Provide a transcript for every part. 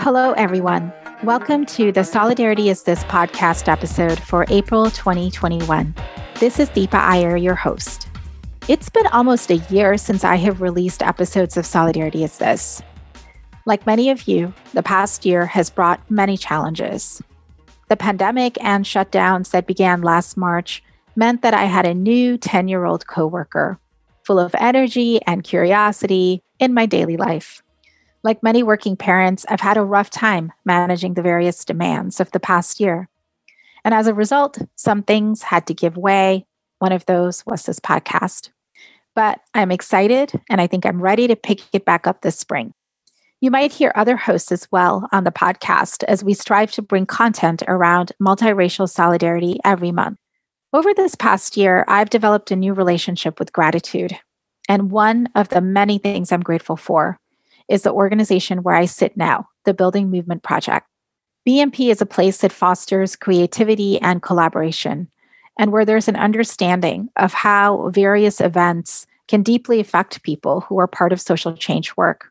Hello, everyone. Welcome to the Solidarity is This podcast episode for April 2021. This is Deepa Iyer, your host. It's been almost a year since I have released episodes of Solidarity is This. Like many of you, the past year has brought many challenges. The pandemic and shutdowns that began last March meant that I had a new 10 year old coworker, full of energy and curiosity in my daily life. Like many working parents, I've had a rough time managing the various demands of the past year. And as a result, some things had to give way. One of those was this podcast. But I'm excited and I think I'm ready to pick it back up this spring. You might hear other hosts as well on the podcast as we strive to bring content around multiracial solidarity every month. Over this past year, I've developed a new relationship with gratitude. And one of the many things I'm grateful for is the organization where I sit now, the Building Movement Project. BMP is a place that fosters creativity and collaboration, and where there's an understanding of how various events can deeply affect people who are part of social change work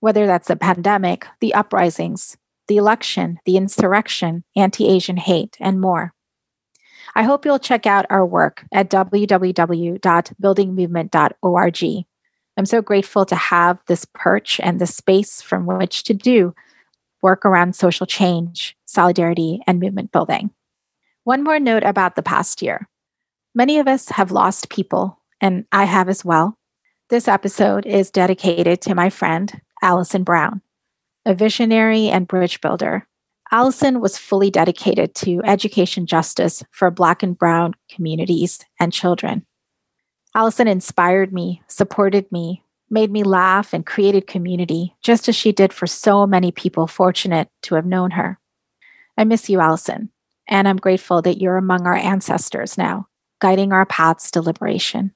whether that's the pandemic, the uprisings, the election, the insurrection, anti Asian hate, and more. I hope you'll check out our work at www.buildingmovement.org. I'm so grateful to have this perch and the space from which to do work around social change, solidarity, and movement building. One more note about the past year. Many of us have lost people, and I have as well. This episode is dedicated to my friend, Allison Brown, a visionary and bridge builder. Allison was fully dedicated to education justice for Black and Brown communities and children. Allison inspired me, supported me, made me laugh, and created community, just as she did for so many people fortunate to have known her. I miss you, Allison, and I'm grateful that you're among our ancestors now, guiding our paths to liberation.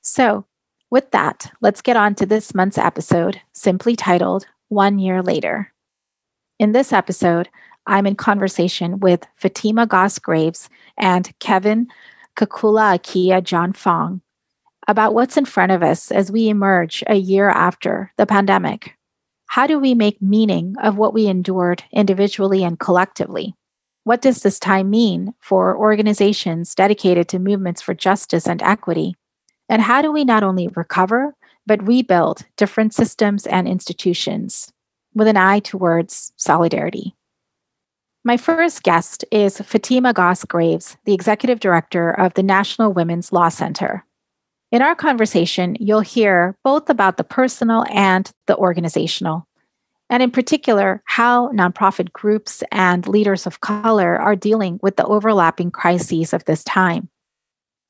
So, with that, let's get on to this month's episode, simply titled One Year Later. In this episode, I'm in conversation with Fatima Goss Graves and Kevin Kakula Akia John Fong about what's in front of us as we emerge a year after the pandemic. How do we make meaning of what we endured individually and collectively? What does this time mean for organizations dedicated to movements for justice and equity? And how do we not only recover, but rebuild different systems and institutions with an eye towards solidarity? My first guest is Fatima Goss Graves, the executive director of the National Women's Law Center. In our conversation, you'll hear both about the personal and the organizational, and in particular, how nonprofit groups and leaders of color are dealing with the overlapping crises of this time.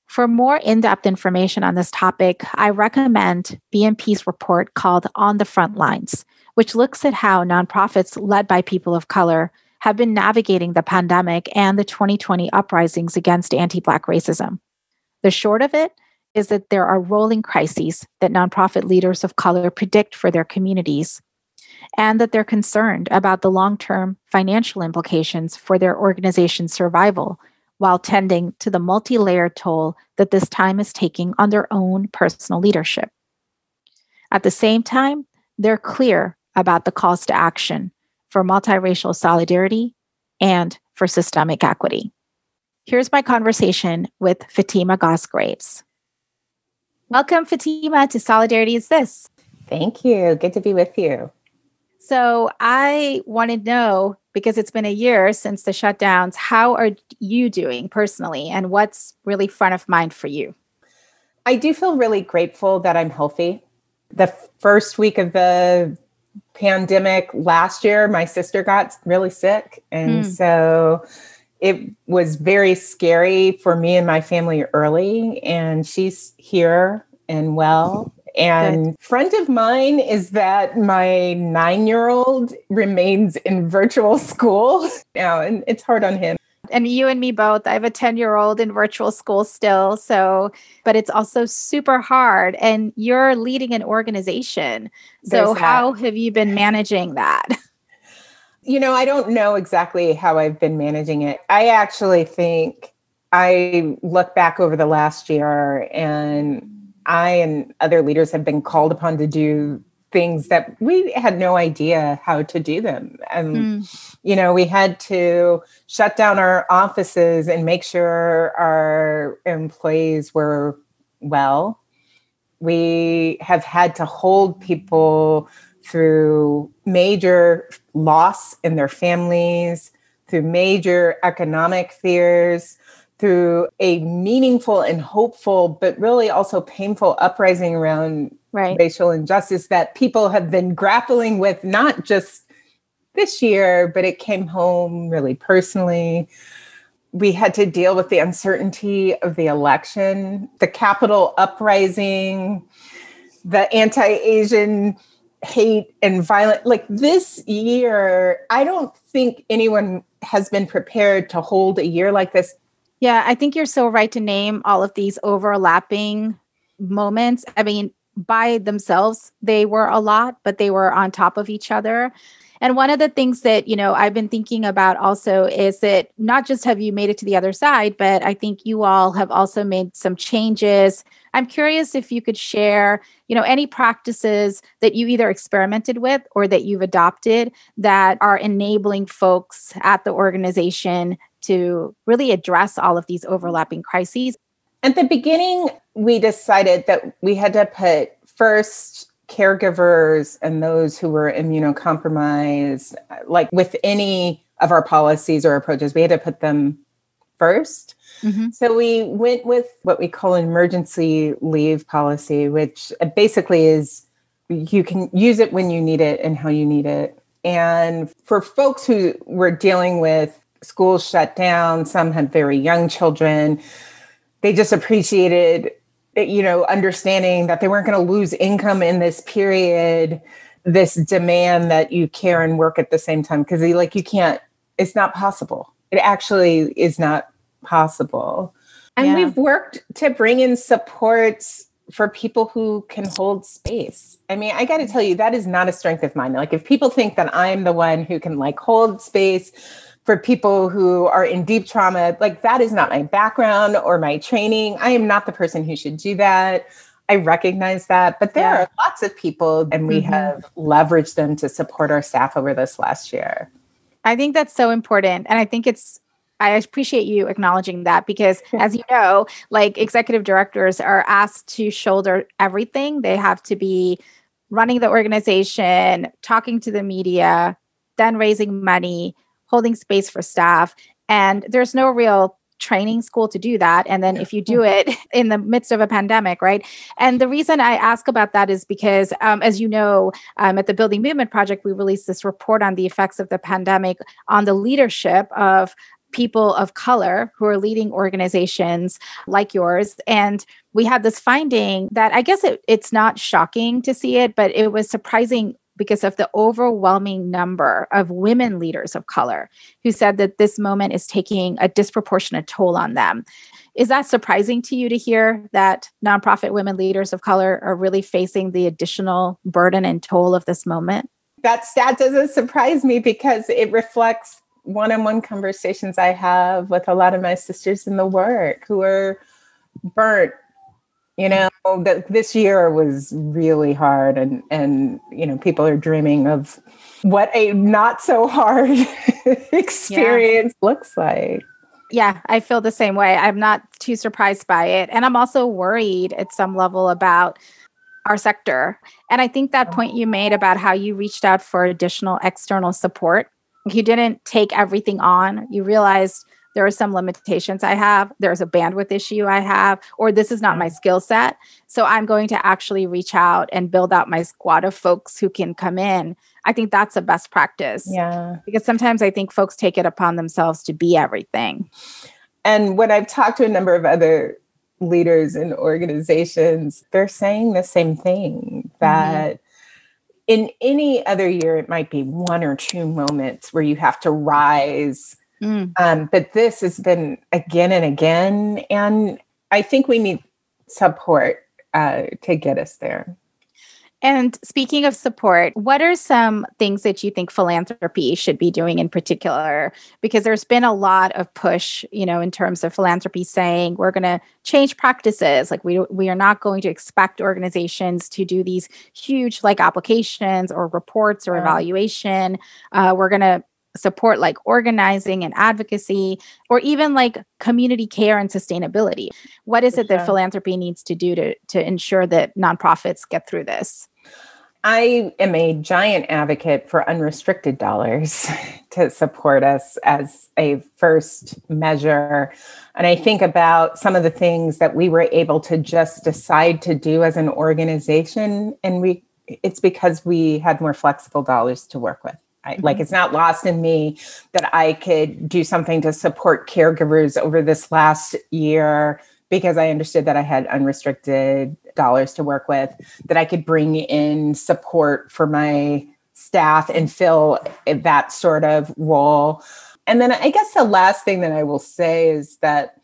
For more in depth information on this topic, I recommend BMP's report called On the Front Lines, which looks at how nonprofits led by people of color have been navigating the pandemic and the 2020 uprisings against anti Black racism. The short of it is that there are rolling crises that nonprofit leaders of color predict for their communities, and that they're concerned about the long term financial implications for their organization's survival while tending to the multi layered toll that this time is taking on their own personal leadership. At the same time, they're clear about the calls to action for multiracial solidarity and for systemic equity. Here's my conversation with Fatima Goss Graves. Welcome, Fatima, to Solidarity is This. Thank you. Good to be with you. So, I want to know because it's been a year since the shutdowns. How are you doing personally, and what's really front of mind for you? I do feel really grateful that I'm healthy. The first week of the pandemic last year, my sister got really sick. And mm. so it was very scary for me and my family early. And she's here and well. And Good. friend of mine is that my nine year old remains in virtual school now, and it's hard on him. And you and me both. I have a 10 year old in virtual school still. So, but it's also super hard. And you're leading an organization. So, how have you been managing that? You know, I don't know exactly how I've been managing it. I actually think I look back over the last year and I and other leaders have been called upon to do things that we had no idea how to do them. And, mm. you know, we had to shut down our offices and make sure our employees were well. We have had to hold people through major loss in their families, through major economic fears, through a meaningful and hopeful, but really also painful uprising around right. racial injustice that people have been grappling with, not just this year, but it came home really personally. We had to deal with the uncertainty of the election, the Capitol uprising, the anti Asian hate and violent. Like this year, I don't think anyone has been prepared to hold a year like this yeah, I think you're so right to name all of these overlapping moments. I mean, by themselves, they were a lot, but they were on top of each other. And one of the things that, you know, I've been thinking about also is that not just have you made it to the other side, but I think you all have also made some changes. I'm curious if you could share, you know, any practices that you either experimented with or that you've adopted that are enabling folks at the organization to really address all of these overlapping crises? At the beginning, we decided that we had to put first caregivers and those who were immunocompromised, like with any of our policies or approaches, we had to put them 1st mm-hmm. So we went with what we call an emergency leave policy, which basically is you can use it when you need it and how you need it. And for folks who were dealing with schools shut down, some had very young children. They just appreciated, you know, understanding that they weren't going to lose income in this period, this demand that you care and work at the same time. Because, like, you can't, it's not possible. It actually is not possible. And yeah. we've worked to bring in supports for people who can hold space. I mean, I got to tell you, that is not a strength of mine. Like, if people think that I'm the one who can like hold space for people who are in deep trauma. Like that is not my background or my training. I am not the person who should do that. I recognize that, but there yeah. are lots of people, and we mm-hmm. have leveraged them to support our staff over this last year. I think that's so important. And I think it's, I appreciate you acknowledging that because, as you know, like executive directors are asked to shoulder everything. They have to be running the organization, talking to the media, then raising money, holding space for staff. And there's no real training school to do that. And then if you do it in the midst of a pandemic, right? And the reason I ask about that is because, um, as you know, um, at the Building Movement Project, we released this report on the effects of the pandemic on the leadership of people of color who are leading organizations like yours. And we had this finding that I guess it, it's not shocking to see it, but it was surprising because of the overwhelming number of women leaders of color who said that this moment is taking a disproportionate toll on them. Is that surprising to you to hear that nonprofit women leaders of color are really facing the additional burden and toll of this moment? That stat doesn't surprise me because it reflects one on one conversations I have with a lot of my sisters in the work who are burnt you know that this year was really hard and and you know people are dreaming of what a not so hard experience yeah. looks like. Yeah i feel the same way. I'm not too surprised by it. And i'm also worried at some level about our sector. And i think that point you made about how you reached out for additional external support you didn't take everything on. You realized there are some limitations I have, there's a bandwidth issue I have, or this is not my skill set. So I'm going to actually reach out and build out my squad of folks who can come in. I think that's a best practice. Yeah. Because sometimes I think folks take it upon themselves to be everything. And when I've talked to a number of other leaders in organizations, they're saying the same thing that. Mm-hmm in any other year, it might be one or two moments where you have to rise Mm. Um, but this has been again and again. And I think we need support uh, to get us there. And speaking of support, what are some things that you think philanthropy should be doing in particular? Because there's been a lot of push, you know, in terms of philanthropy saying we're going to change practices. Like we we are not going to expect organizations to do these huge like applications or reports or evaluation. Uh, we're going to support like organizing and advocacy or even like community care and sustainability what is For it sure. that philanthropy needs to do to to ensure that nonprofits get through this I am a giant advocate for unrestricted dollars to support us as a first measure. And I think about some of the things that we were able to just decide to do as an organization. And we it's because we had more flexible dollars to work with. I, mm-hmm. Like it's not lost in me that I could do something to support caregivers over this last year because I understood that I had unrestricted dollars to work with, that I could bring in support for my staff and fill that sort of role. And then I guess the last thing that I will say is that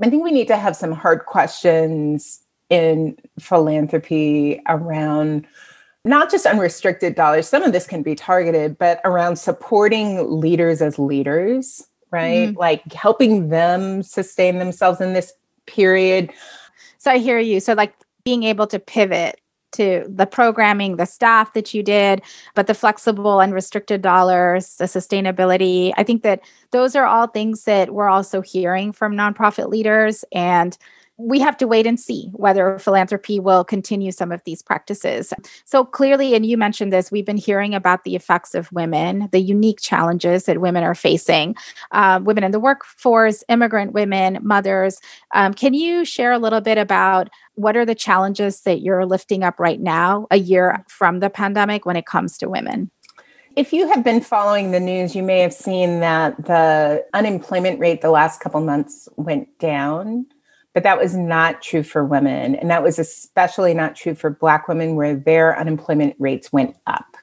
I think we need to have some hard questions in philanthropy around not just unrestricted dollars, some of this can be targeted, but around supporting leaders as leaders, right? Mm-hmm. Like helping them sustain themselves in this period. So I hear you. So, like being able to pivot to the programming, the staff that you did, but the flexible and restricted dollars, the sustainability. I think that those are all things that we're also hearing from nonprofit leaders. And we have to wait and see whether philanthropy will continue some of these practices. So clearly, and you mentioned this, we've been hearing about the effects of women, the unique challenges that women are facing, uh, women in the workforce, immigrant women, mothers. Um, can you share a little bit about what are the challenges that you're lifting up right now, a year from the pandemic, when it comes to women? If you have been following the news, you may have seen that the unemployment rate the last couple months went down but that was not true for women. And that was especially not true for Black women, where their unemployment rates went up.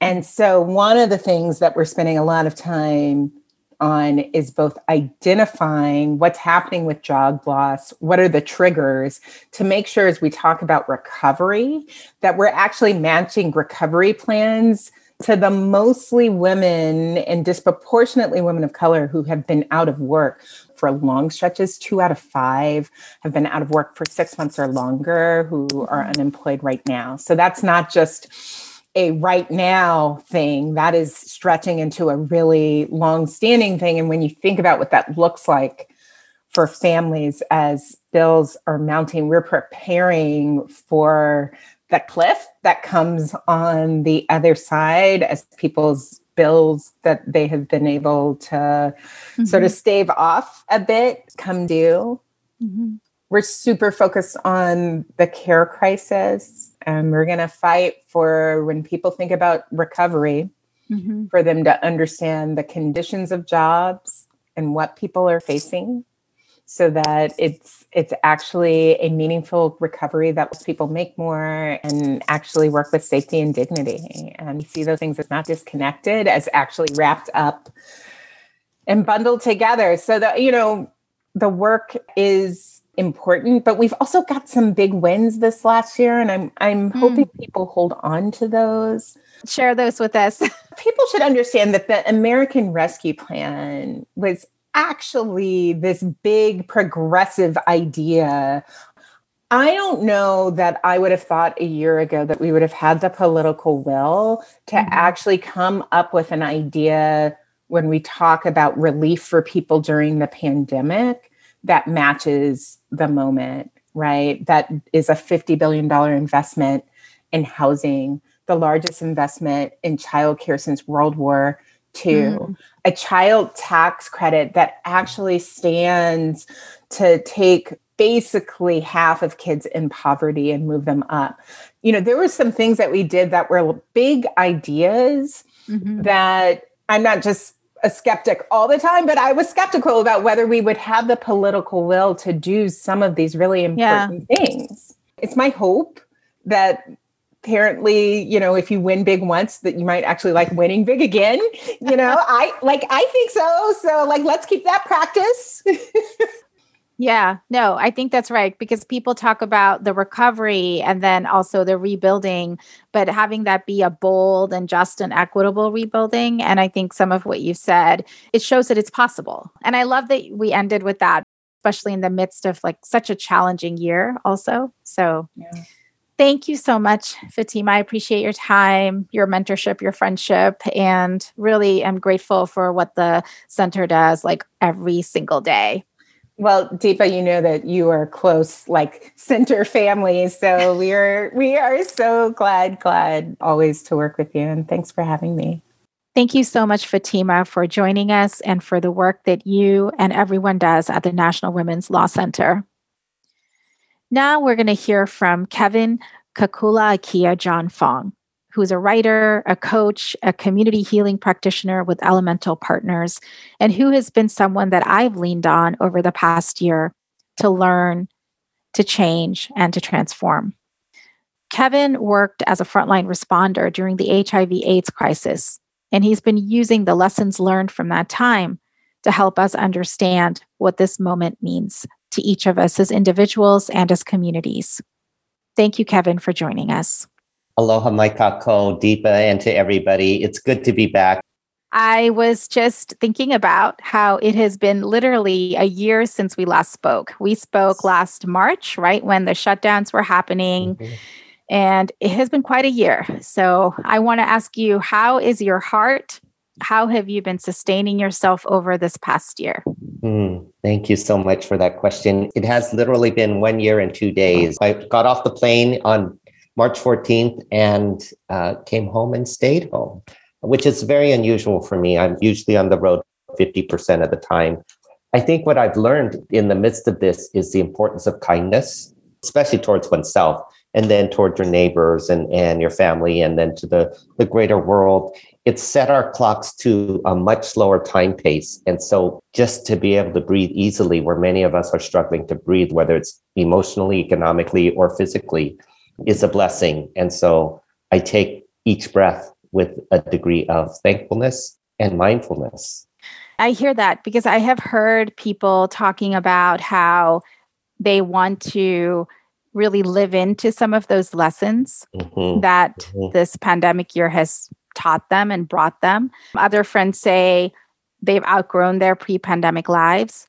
And so, one of the things that we're spending a lot of time on is both identifying what's happening with job loss, what are the triggers to make sure as we talk about recovery that we're actually matching recovery plans to the mostly women and disproportionately women of color who have been out of work for long stretches. Two out of five have been out of work for six months or longer who are mm-hmm. unemployed right now. So that's not just a right now thing, that is stretching into a really long standing thing. And when you think about what that looks like for families as bills are mounting, we're preparing for the cliff that comes on the other side as people's bills that they have been able to mm-hmm. sort of stave off a bit come due. Mm-hmm. We're super focused on the care crisis, and we're going to fight for when people think about recovery, mm-hmm. for them to understand the conditions of jobs and what people are facing so that it's it's actually a meaningful recovery that lets people make more and actually work with safety and dignity and see those things as not disconnected as actually wrapped up and bundled together. So that you know the work is important but we've also got some big wins this last year and i'm i'm mm. hoping people hold on to those. Share those with us. People should understand that the american rescue plan was actually this big progressive idea. I don't know that I would have thought a year ago that we would have had the political will to mm-hmm. actually come up with an idea when we talk about relief for people during the pandemic that matches the moment, right? That is a $50 billion investment in housing, the largest investment in childcare since World War II. Mm a child tax credit that actually stands to take basically half of kids in poverty and move them up. You know, there were some things that we did that were big ideas mm-hmm. that I'm not just a skeptic all the time, but I was skeptical about whether we would have the political will to do some of these really important yeah. things. It's my hope that apparently you know if you win big once that you might actually like winning big again you know i like i think so so like let's keep that practice Yeah, no, I think that's right because people talk about the recovery and then also the rebuilding, but having that be a bold and just and equitable rebuilding. And I think some of what you said, it shows that it's possible. And I love that we ended with that, especially in the midst of like such a challenging year, also. So, yeah. Thank you so much, Fatima. I appreciate your time, your mentorship, your friendship, and really am grateful for what the center does like every single day. Well, Deepa, you know that you are close, like center family. So we are we are so glad, glad always to work with you. And thanks for having me. Thank you so much, Fatima, for joining us and for the work that you and everyone does at the National Women's Law Center. Now we're going to hear from Kevin Kakula Akia John Fong who's a writer, a coach, a community healing practitioner with Elemental Partners, and who has been someone that I've leaned on over the past year to learn, to change, and to transform. Kevin worked as a frontline responder during the HIV AIDS crisis, and he's been using the lessons learned from that time to help us understand what this moment means to each of us as individuals and as communities. Thank you, Kevin, for joining us. Aloha mai kākou, Deepa, and to everybody. It's good to be back. I was just thinking about how it has been literally a year since we last spoke. We spoke last March, right when the shutdowns were happening. Mm-hmm. And it has been quite a year. So I want to ask you how is your heart? How have you been sustaining yourself over this past year? Mm, thank you so much for that question. It has literally been one year and two days. I got off the plane on March 14th and uh, came home and stayed home, which is very unusual for me. I'm usually on the road 50% of the time. I think what I've learned in the midst of this is the importance of kindness, especially towards oneself, and then towards your neighbors and, and your family, and then to the, the greater world. It's set our clocks to a much slower time pace. And so just to be able to breathe easily, where many of us are struggling to breathe, whether it's emotionally, economically, or physically, is a blessing. And so I take each breath with a degree of thankfulness and mindfulness. I hear that because I have heard people talking about how they want to really live into some of those lessons mm-hmm. that mm-hmm. this pandemic year has taught them and brought them. Other friends say they've outgrown their pre pandemic lives.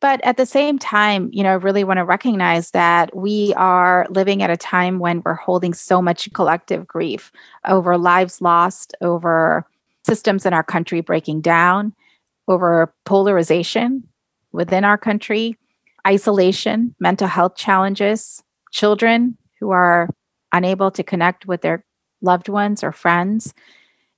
But at the same time, you know, I really want to recognize that we are living at a time when we're holding so much collective grief over lives lost, over systems in our country breaking down, over polarization within our country, isolation, mental health challenges, children who are unable to connect with their loved ones or friends.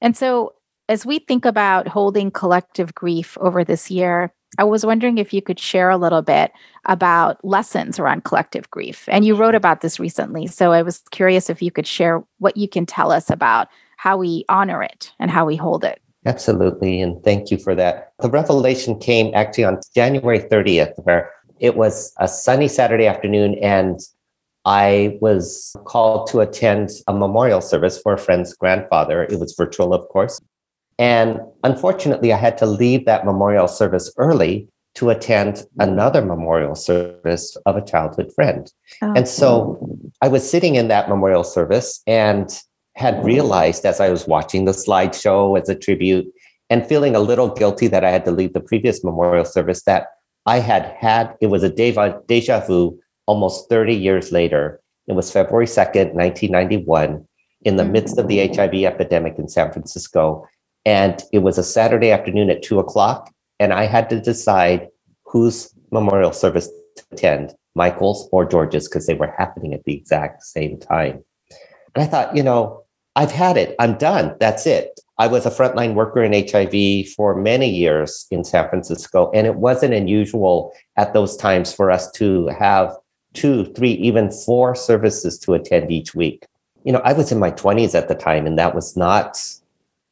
And so, as we think about holding collective grief over this year, I was wondering if you could share a little bit about lessons around collective grief. And you wrote about this recently. So I was curious if you could share what you can tell us about how we honor it and how we hold it. Absolutely. And thank you for that. The revelation came actually on January 30th, where it was a sunny Saturday afternoon and I was called to attend a memorial service for a friend's grandfather. It was virtual, of course. And unfortunately, I had to leave that memorial service early to attend another memorial service of a childhood friend. Oh. And so I was sitting in that memorial service and had realized as I was watching the slideshow as a tribute and feeling a little guilty that I had to leave the previous memorial service that I had had, it was a deja, deja vu almost 30 years later. It was February 2nd, 1991, in the midst of the HIV epidemic in San Francisco. And it was a Saturday afternoon at two o'clock. And I had to decide whose memorial service to attend, Michael's or George's, because they were happening at the exact same time. And I thought, you know, I've had it. I'm done. That's it. I was a frontline worker in HIV for many years in San Francisco, and it wasn't unusual at those times for us to have two, three, even four services to attend each week. You know, I was in my 20s at the time, and that was not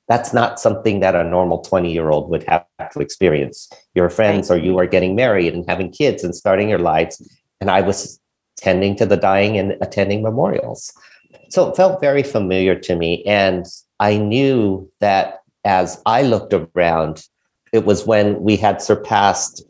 that's not something that a normal 20 year old would have to experience. Your friends or you are getting married and having kids and starting your lives. And I was tending to the dying and attending memorials. So it felt very familiar to me. And I knew that as I looked around, it was when we had surpassed,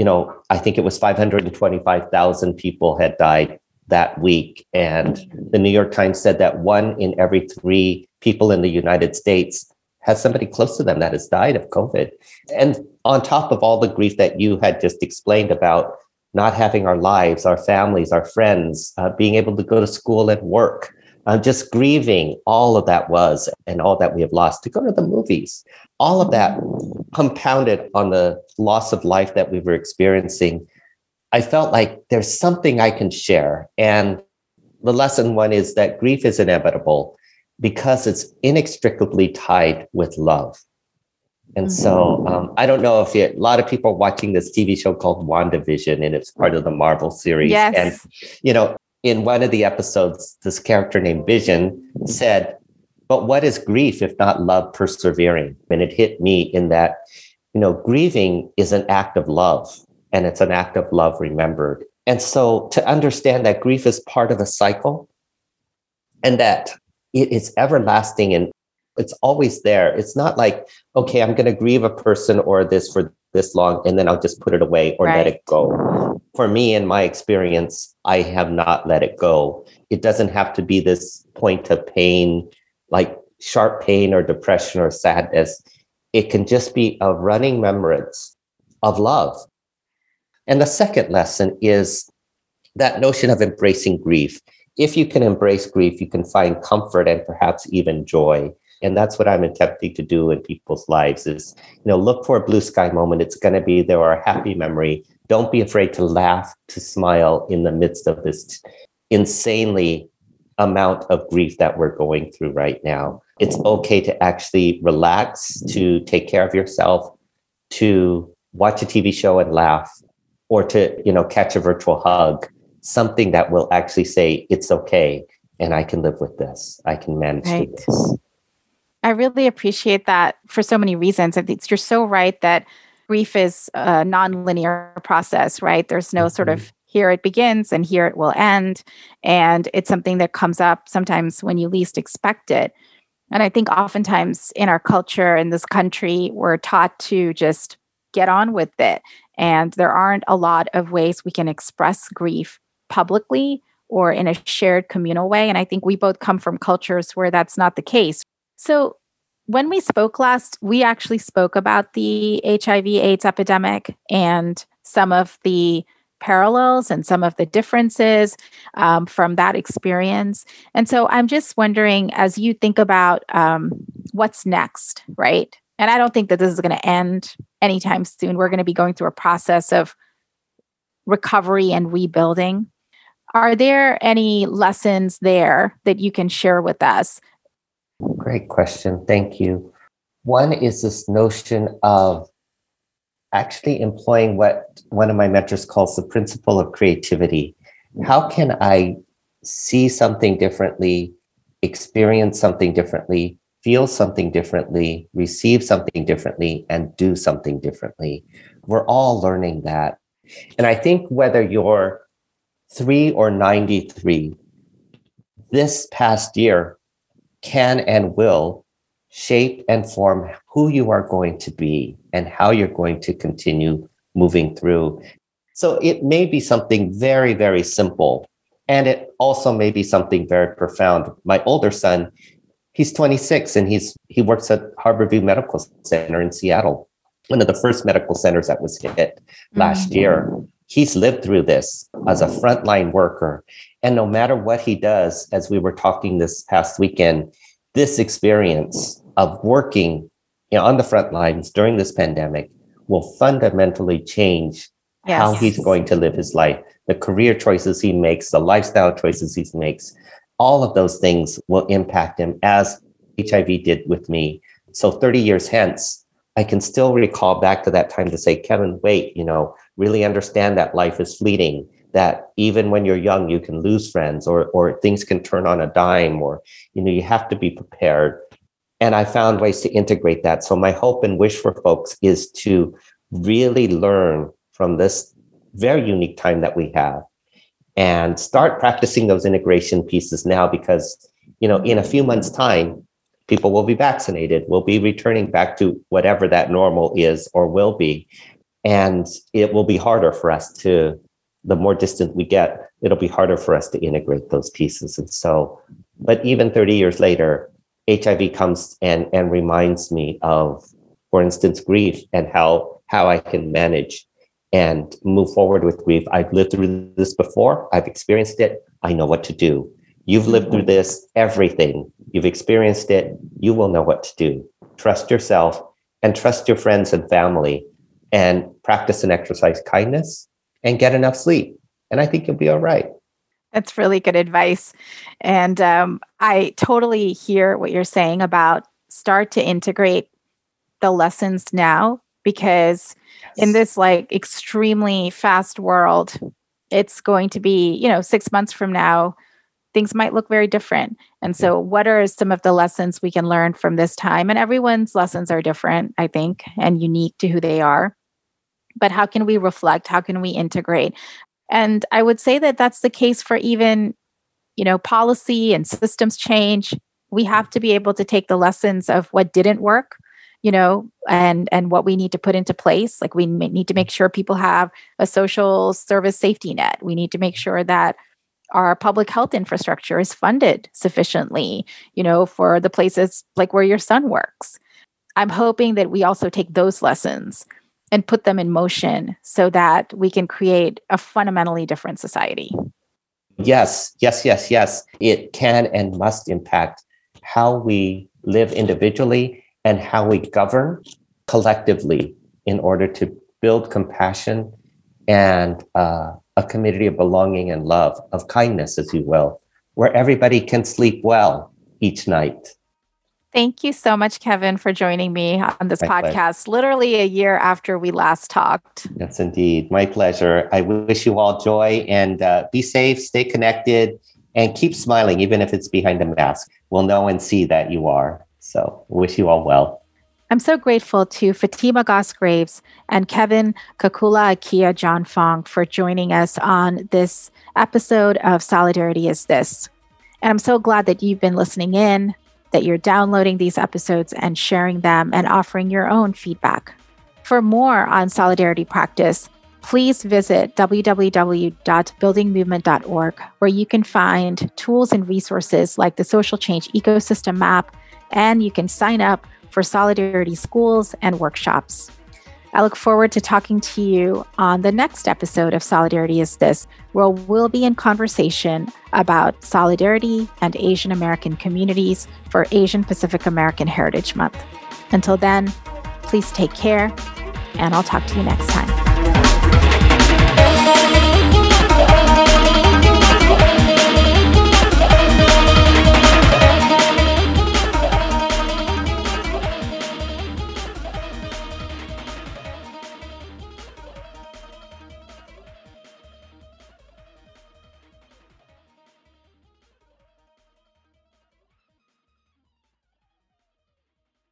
you know, I think it was 525,000 people had died that week. And the New York Times said that one in every three people in the United States has somebody close to them that has died of COVID. And on top of all the grief that you had just explained about not having our lives, our families, our friends, uh, being able to go to school and work, uh, just grieving all of that was and all that we have lost to go to the movies, all of that compounded on the loss of life that we were experiencing. I felt like there's something I can share. And the lesson one is that grief is inevitable because it's inextricably tied with love. And mm-hmm. so um, I don't know if you, a lot of people are watching this TV show called WandaVision, and it's part of the Marvel series. Yes. And, you know, in one of the episodes, this character named Vision said, But what is grief if not love persevering? And it hit me in that, you know, grieving is an act of love, and it's an act of love remembered. And so to understand that grief is part of a cycle and that it is everlasting and it's always there. It's not like, okay, I'm going to grieve a person or this for this long and then I'll just put it away or right. let it go. For me, in my experience, I have not let it go. It doesn't have to be this point of pain, like sharp pain or depression or sadness. It can just be a running remembrance of love. And the second lesson is that notion of embracing grief if you can embrace grief, you can find comfort and perhaps even joy. And that's what I'm attempting to do in people's lives is, you know, look for a blue sky moment. It's going to be there or a happy memory. Don't be afraid to laugh, to smile in the midst of this insanely amount of grief that we're going through right now. It's okay to actually relax, to take care of yourself, to watch a TV show and laugh, or to, you know, catch a virtual hug something that will actually say it's okay and I can live with this. I can manage right. this. I really appreciate that for so many reasons. I think you're so right that grief is a nonlinear process, right? There's no mm-hmm. sort of here it begins and here it will end. And it's something that comes up sometimes when you least expect it. And I think oftentimes in our culture in this country, we're taught to just get on with it. And there aren't a lot of ways we can express grief publicly or in a shared communal way. And I think we both come from cultures where that's not the case. So when we spoke last, we actually spoke about the HIV AIDS epidemic and some of the parallels and some of the differences um, from that experience. And so I'm just wondering, as you think about um, what's next, right? And I don't think that this is going to end anytime soon. We're going to be going through a process of recovery and rebuilding. Are there any lessons there that you can share with us? Great question. Thank you. One is this notion of actually employing what one of my mentors calls the principle of creativity. How can I see something differently, experience something differently, feel something differently, receive something differently, and do something differently? We're all learning that. And I think whether you're three or 93, this past year can and will shape and form who you are going to be and how you're going to continue moving through. So it may be something very, very simple. And it also may be something very profound. My older son, he's 26 and he's he works at Harborview Medical Center in Seattle, one of the first medical centers that was hit last mm-hmm. year he's lived through this as a frontline worker. And no matter what he does, as we were talking this past weekend, this experience of working you know, on the front lines during this pandemic will fundamentally change yes. how he's going to live his life. The career choices he makes, the lifestyle choices he makes, all of those things will impact him as HIV did with me. So 30 years hence, I can still recall back to that time to say, Kevin, wait, you know, really understand that life is fleeting that even when you're young you can lose friends or or things can turn on a dime or you know you have to be prepared. And i found ways to integrate that. So my hope and wish for folks is to really learn from this very unique time that we have and start practicing those integration pieces now because you know in a few months time people will be vaccinated will be returning back to whatever that normal is or will be. And it will be harder for us to, the more distant we get, it'll be harder for us to integrate those pieces. And so, but even 30 years later, HIV comes and, and reminds me of, for instance, grief and how, how I can manage and move forward with grief. I've lived through this before. I've experienced it. I know what to do. You've lived through mm-hmm. this, everything. You've experienced it. You will know what to do. Trust yourself and trust your friends and family and practice and exercise kindness and get enough sleep. And I think you'll be all right. That's really good advice. And um, I totally hear what you're saying about start to integrate the lessons now because yes. in this like extremely fast world, it's going to be, you know, six months from now, things might look very different. And so, what are some of the lessons we can learn from this time? And everyone's lessons are different, I think, and unique to who they are. But how can we reflect? How can we integrate? And I would say that that's the case for even, you know, policy and systems change. We have to be able to take the lessons of what didn't work you know and and what we need to put into place like we need to make sure people have a social service safety net we need to make sure that our public health infrastructure is funded sufficiently, you know, for the places like where your son works. I'm hoping that we also take those lessons and put them in motion so that we can create a fundamentally different society. Yes, yes, yes, yes. It can and must impact how we live individually and how we govern collectively in order to build compassion and uh, a community of belonging and love, of kindness, as you will, where everybody can sleep well each night. Thank you so much, Kevin, for joining me on this My podcast, pleasure. literally a year after we last talked. Yes, indeed. My pleasure. I wish you all joy and uh, be safe, stay connected, and keep smiling, even if it's behind a mask. We'll know and see that you are. So, wish you all well. I'm so grateful to Fatima Goss Graves and Kevin Kakula Akia John Fong for joining us on this episode of Solidarity is This. And I'm so glad that you've been listening in, that you're downloading these episodes and sharing them and offering your own feedback. For more on solidarity practice, please visit www.buildingmovement.org, where you can find tools and resources like the Social Change Ecosystem Map, and you can sign up for Solidarity schools and workshops. I look forward to talking to you on the next episode of Solidarity is This, where we'll be in conversation about solidarity and Asian American communities for Asian Pacific American Heritage Month. Until then, please take care, and I'll talk to you next time.